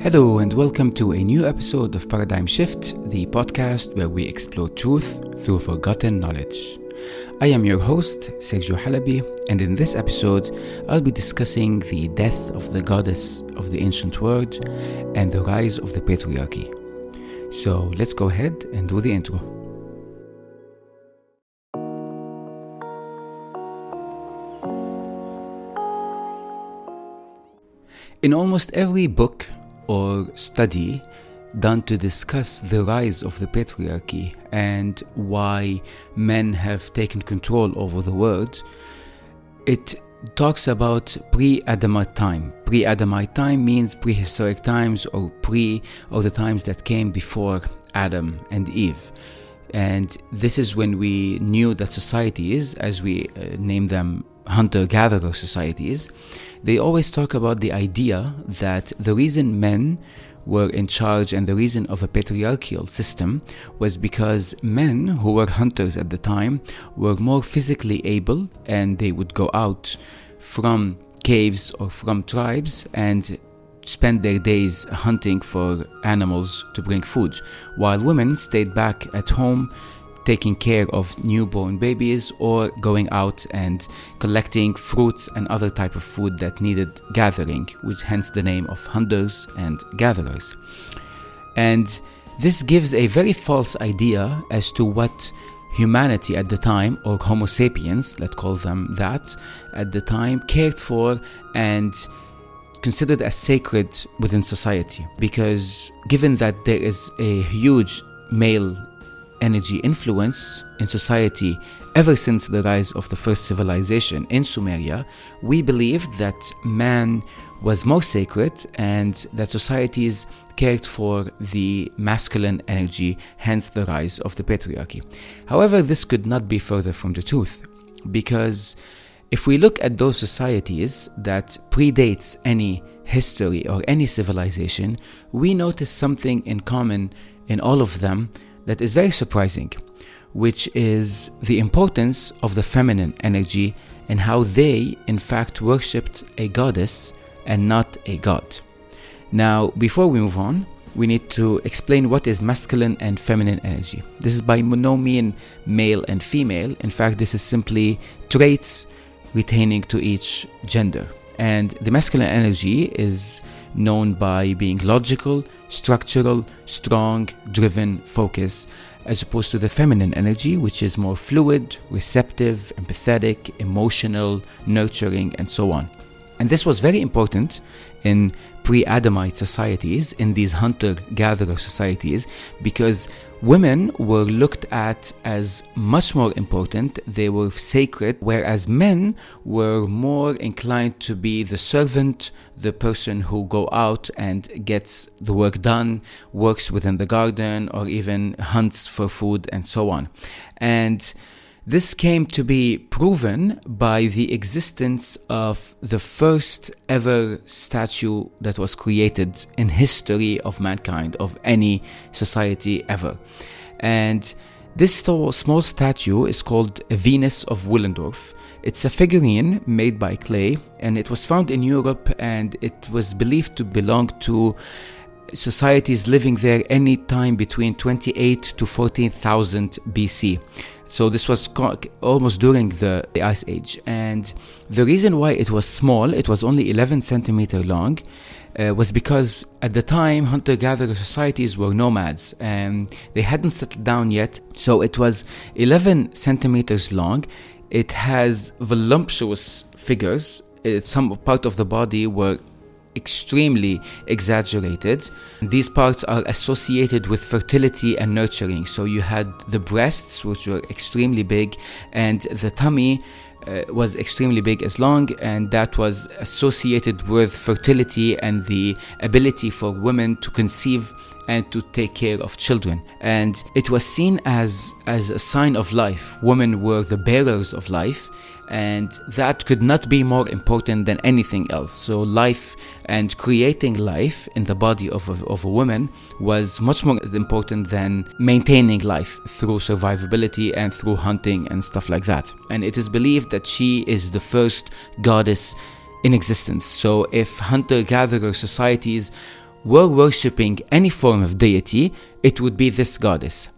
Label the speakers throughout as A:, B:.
A: Hello, and welcome to a new episode of Paradigm Shift, the podcast where we explore truth through forgotten knowledge. I am your host, Sergio Halabi, and in this episode, I'll be discussing the death of the goddess of the ancient world and the rise of the patriarchy. So let's go ahead and do the intro. In almost every book or study done to discuss the rise of the patriarchy and why men have taken control over the world, it talks about pre-Adamite time. Pre-Adamite time means prehistoric times or pre or the times that came before Adam and Eve. And this is when we knew that societies, as we uh, name them hunter gatherer societies, they always talk about the idea that the reason men were in charge and the reason of a patriarchal system was because men who were hunters at the time were more physically able and they would go out from caves or from tribes and spend their days hunting for animals to bring food, while women stayed back at home taking care of newborn babies or going out and collecting fruits and other type of food that needed gathering, which hence the name of hunters and gatherers. And this gives a very false idea as to what humanity at the time, or Homo sapiens, let's call them that, at the time cared for and considered as sacred within society. Because given that there is a huge male energy influence in society ever since the rise of the first civilization in Sumeria, we believed that man was more sacred and that societies cared for the masculine energy, hence the rise of the patriarchy. However, this could not be further from the truth because if we look at those societies that predates any history or any civilization, we notice something in common in all of them that is very surprising, which is the importance of the feminine energy and how they, in fact, worshipped a goddess and not a god. Now, before we move on, we need to explain what is masculine and feminine energy. This is by no mean male and female. In fact, this is simply traits retaining to each gender. And the masculine energy is known by being logical, structural, strong, driven, focus, as opposed to the feminine energy, which is more fluid, receptive, empathetic, emotional, nurturing, and so on. And this was very important in pre Adamite societies, in these hunter gatherer societies, because women were looked at as much more important, they were sacred, whereas men were more inclined to be the servant, the person who go out and gets the work done, works within the garden, or even hunts for food, and so on. And this came to be proven by the existence of the first ever statue that was created in history of mankind of any society ever. And this small statue is called Venus of Willendorf. It's a figurine made by clay and it was found in Europe and it was believed to belong to societies living there any time between 28 to 14,000 BC. So this was almost during the, the ice age. And the reason why it was small, it was only 11 centimeter long, uh, was because at the time hunter gatherer societies were nomads and they hadn't settled down yet. So it was 11 centimeters long. It has voluptuous figures. It, some part of the body were extremely exaggerated. These parts are associated with fertility and nurturing. So you had the breasts, which were extremely big, and the tummy. Uh, was extremely big as long, and that was associated with fertility and the ability for women to conceive and to take care of children. And it was seen as, as a sign of life. Women were the bearers of life, and that could not be more important than anything else. So, life and creating life in the body of a, of a woman was much more important than maintaining life through survivability and through hunting and stuff like that. And it is believed that she is the first goddess in existence. So, if hunter gatherer societies were worshipping any form of deity, it would be this goddess.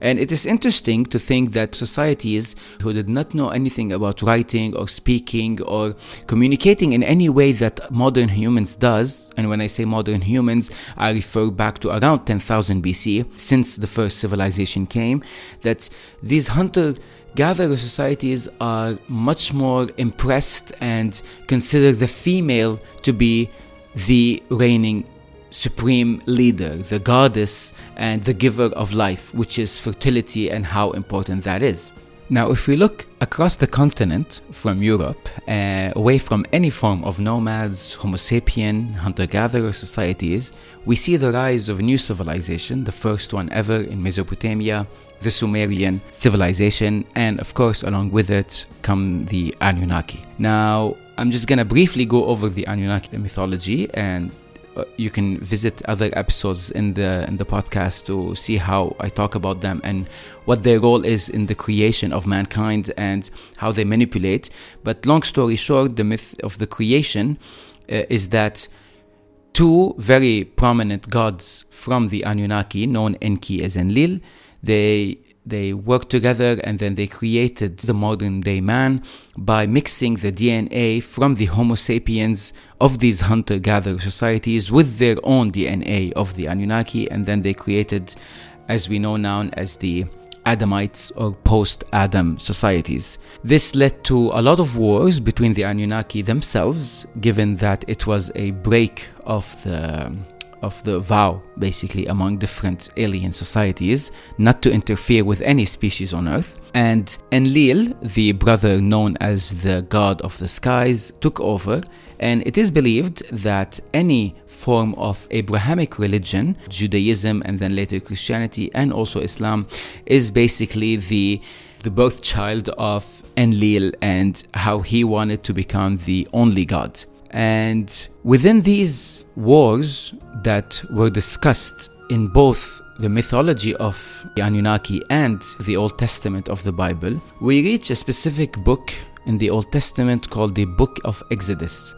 A: And it is interesting to think that societies who did not know anything about writing or speaking or communicating in any way that modern humans does, and when I say modern humans, I refer back to around 10,000 BC, since the first civilization came, that these hunter gatherer societies are much more impressed and consider the female to be the reigning supreme leader, the goddess and the giver of life, which is fertility and how important that is. Now, if we look across the continent from Europe, uh, away from any form of nomads, Homo sapien, hunter gatherer societies, we see the rise of a new civilization, the first one ever in Mesopotamia, the Sumerian civilization, and of course, along with it come the Anunnaki. Now, I'm just gonna briefly go over the Anunnaki mythology and you can visit other episodes in the in the podcast to see how I talk about them and what their role is in the creation of mankind and how they manipulate. But long story short, the myth of the creation uh, is that two very prominent gods from the Anunnaki, known Enki as Enlil, they they worked together and then they created the modern day man by mixing the DNA from the Homo sapiens of these hunter gatherer societies with their own DNA of the Anunnaki, and then they created, as we know now, as the Adamites or post Adam societies. This led to a lot of wars between the Anunnaki themselves, given that it was a break of the of the vow, basically, among different alien societies, not to interfere with any species on Earth. And Enlil, the brother known as the god of the skies, took over. And it is believed that any form of Abrahamic religion, Judaism and then later Christianity and also Islam, is basically the the birth child of Enlil and how he wanted to become the only god. And within these wars that were discussed in both the mythology of the Anunnaki and the Old Testament of the Bible, we reach a specific book in the Old Testament called the Book of Exodus.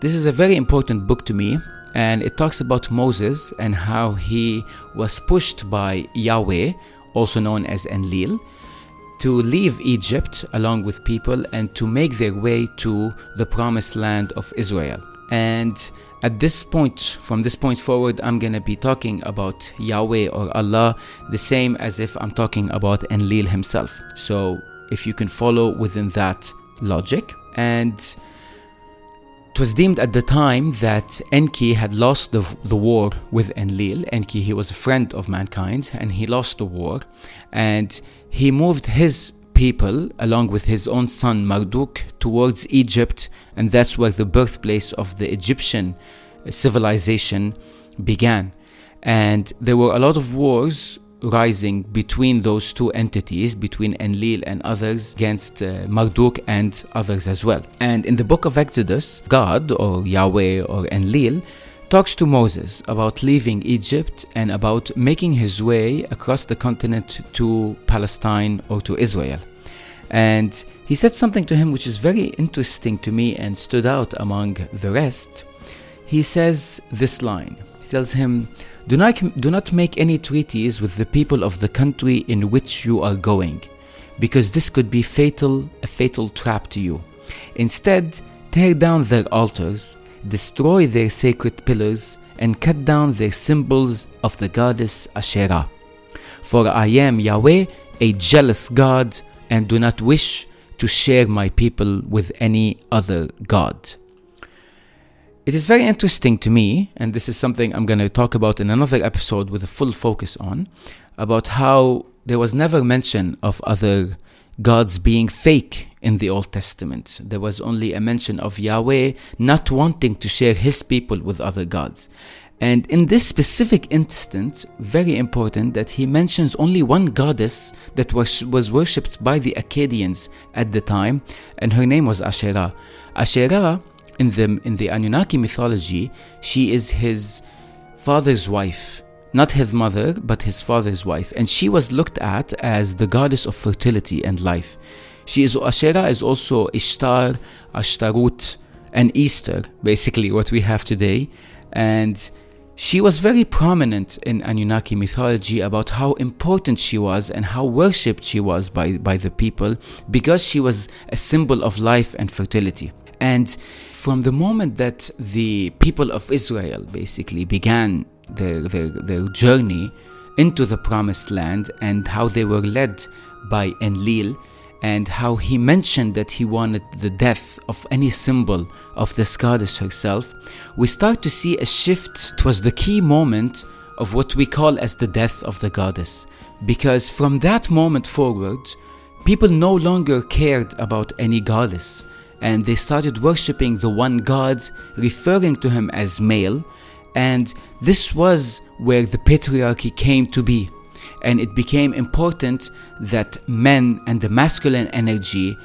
A: This is a very important book to me, and it talks about Moses and how he was pushed by Yahweh, also known as Enlil, to leave Egypt along with people and to make their way to the promised land of Israel. And at this point, from this point forward, I'm gonna be talking about Yahweh or Allah the same as if I'm talking about Enlil himself. So if you can follow within that logic. And it was deemed at the time that Enki had lost the, the war with Enlil. Enki, he was a friend of mankind, and he lost the war. And he moved his people along with his own son Marduk towards Egypt, and that's where the birthplace of the Egyptian uh, civilization began. And there were a lot of wars rising between those two entities, between Enlil and others, against uh, Marduk and others as well. And in the book of Exodus, God or Yahweh or Enlil talks to Moses about leaving Egypt and about making his way across the continent to Palestine or to Israel. And he said something to him which is very interesting to me and stood out among the rest. He says this line tells him, do not, do not make any treaties with the people of the country in which you are going, because this could be fatal, a fatal trap to you. Instead, tear down their altars destroy their sacred pillars, and cut down their symbols of the goddess Asherah. For I am Yahweh, a jealous God, and do not wish to share my people with any other God. It is very interesting to me, and this is something I'm going to talk about in another episode with a full focus on, about how there was never mention of other gods being fake in the Old Testament. There was only a mention of Yahweh not wanting to share his people with other gods. And in this specific instance, very important that he mentions only one goddess that was, was worshipped by the Akkadians at the time, and her name was Asherah. Asherah, in the, in the Anunnaki mythology, she is his father's wife not his mother, but his father's wife, and she was looked at as the goddess of fertility and life. She is Asherah is also Ishtar, Ashtarut, and Easter, basically what we have today, and she was very prominent in Anunnaki mythology about how important she was and how worshipped she was by, by the people because she was a symbol of life and fertility. And from the moment that the people of Israel basically began their, their, their journey into the promised land and how they were led by Enlil, and how he mentioned that he wanted the death of any symbol of this goddess herself, we start to see a shift towards the key moment of what we call as the death of the goddess. Because from that moment forward, people no longer cared about any goddess and they started worshipping the one god, referring to him as male, and this was where the patriarchy came to be and it became important that men and the masculine energy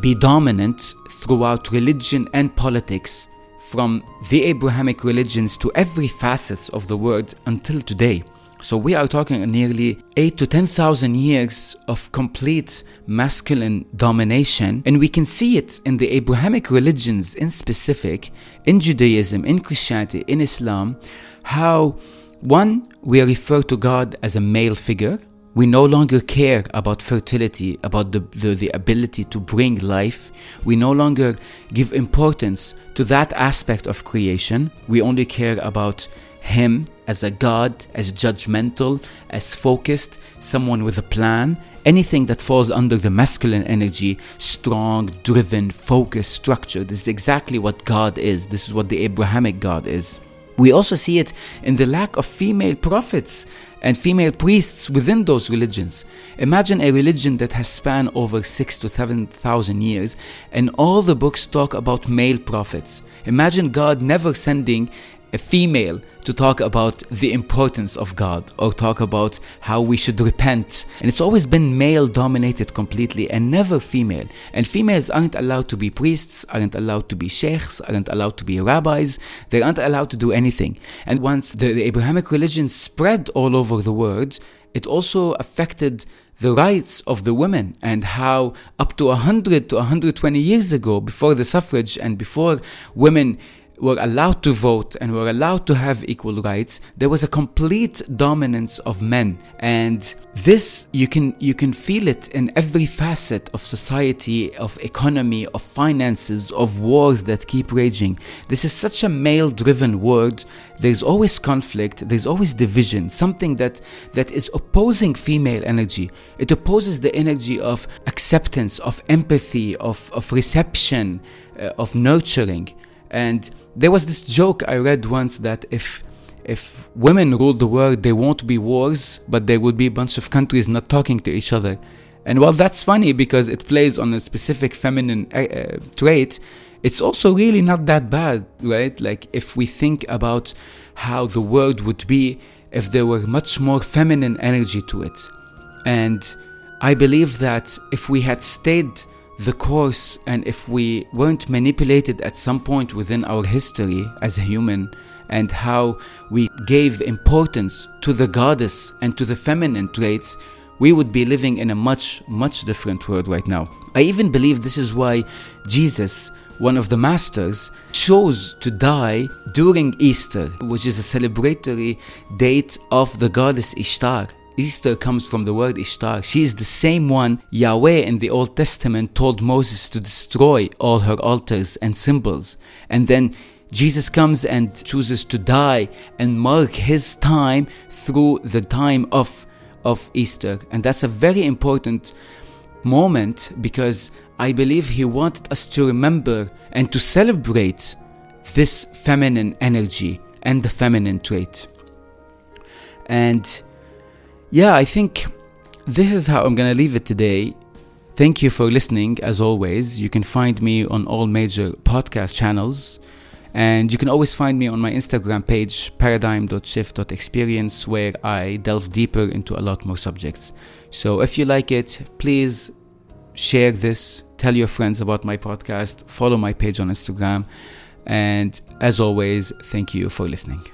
A: be dominant throughout religion and politics from the Abrahamic religions to every facets of the world until today. So we are talking nearly 8 to 10,000 years of complete masculine domination and we can see it in the Abrahamic religions in specific in Judaism, in Christianity, in Islam how one, we refer to God as a male figure. We no longer care about fertility, about the, the, the, ability to bring life. We no longer give importance to that aspect of creation. We only care about Him as a God, as judgmental, as focused, someone with a plan. Anything that falls under the masculine energy, strong, driven, focused, structured, this is exactly what God is. This is what the Abrahamic God is. We also see it in the lack of female prophets and female priests within those religions. Imagine a religion that has spanned over six to seven thousand years, and all the books talk about male prophets. Imagine God never sending a female to talk about the importance of God or talk about how we should repent. And it's always been male dominated completely and never female. And females aren't allowed to be priests, aren't allowed to be sheikhs, aren't allowed to be rabbis, they aren't allowed to do anything. And once the, the Abrahamic religion spread all over the world, it also affected the rights of the women and how up to 100 to 120 years ago before the suffrage and before women were allowed to vote and were allowed to have equal rights, there was a complete dominance of men. And this you can you can feel it in every facet of society, of economy, of finances, of wars that keep raging. This is such a male-driven world. There's always conflict, there's always division, something that that is opposing female energy. It opposes the energy of acceptance, of empathy, of, of reception, uh, of nurturing. And there was this joke I read once that if if women ruled the world, there won't be wars, but there would be a bunch of countries not talking to each other. And while that's funny because it plays on a specific feminine uh, trait, it's also really not that bad, right? Like if we think about how the world would be if there were much more feminine energy to it. And I believe that if we had stayed the course and if we weren't manipulated at some point within our history as a human and how we gave importance to the goddess and to the feminine traits, we would be living in a much, much different world right now. I even believe this is why Jesus, one of the masters, chose to die during Easter, which is a celebratory date of the goddess Ishtar. Easter comes from the word Ishtar. She is the same one Yahweh in the Old Testament told Moses to destroy all her altars and symbols. And then Jesus comes and chooses to die and mark his time through the time of, of Easter. And that's a very important moment because I believe he wanted us to remember and to celebrate this feminine energy and the feminine trait. And yeah, I think this is how I'm gonna leave it today. Thank you for listening, as always. You can find me on all major podcast channels. And you can always find me on my Instagram page, paradigm.shift.experience, where I delve deeper into a lot more subjects. So if you like it, please share this, tell your friends about my podcast, follow my page on Instagram. And as always, thank you for listening.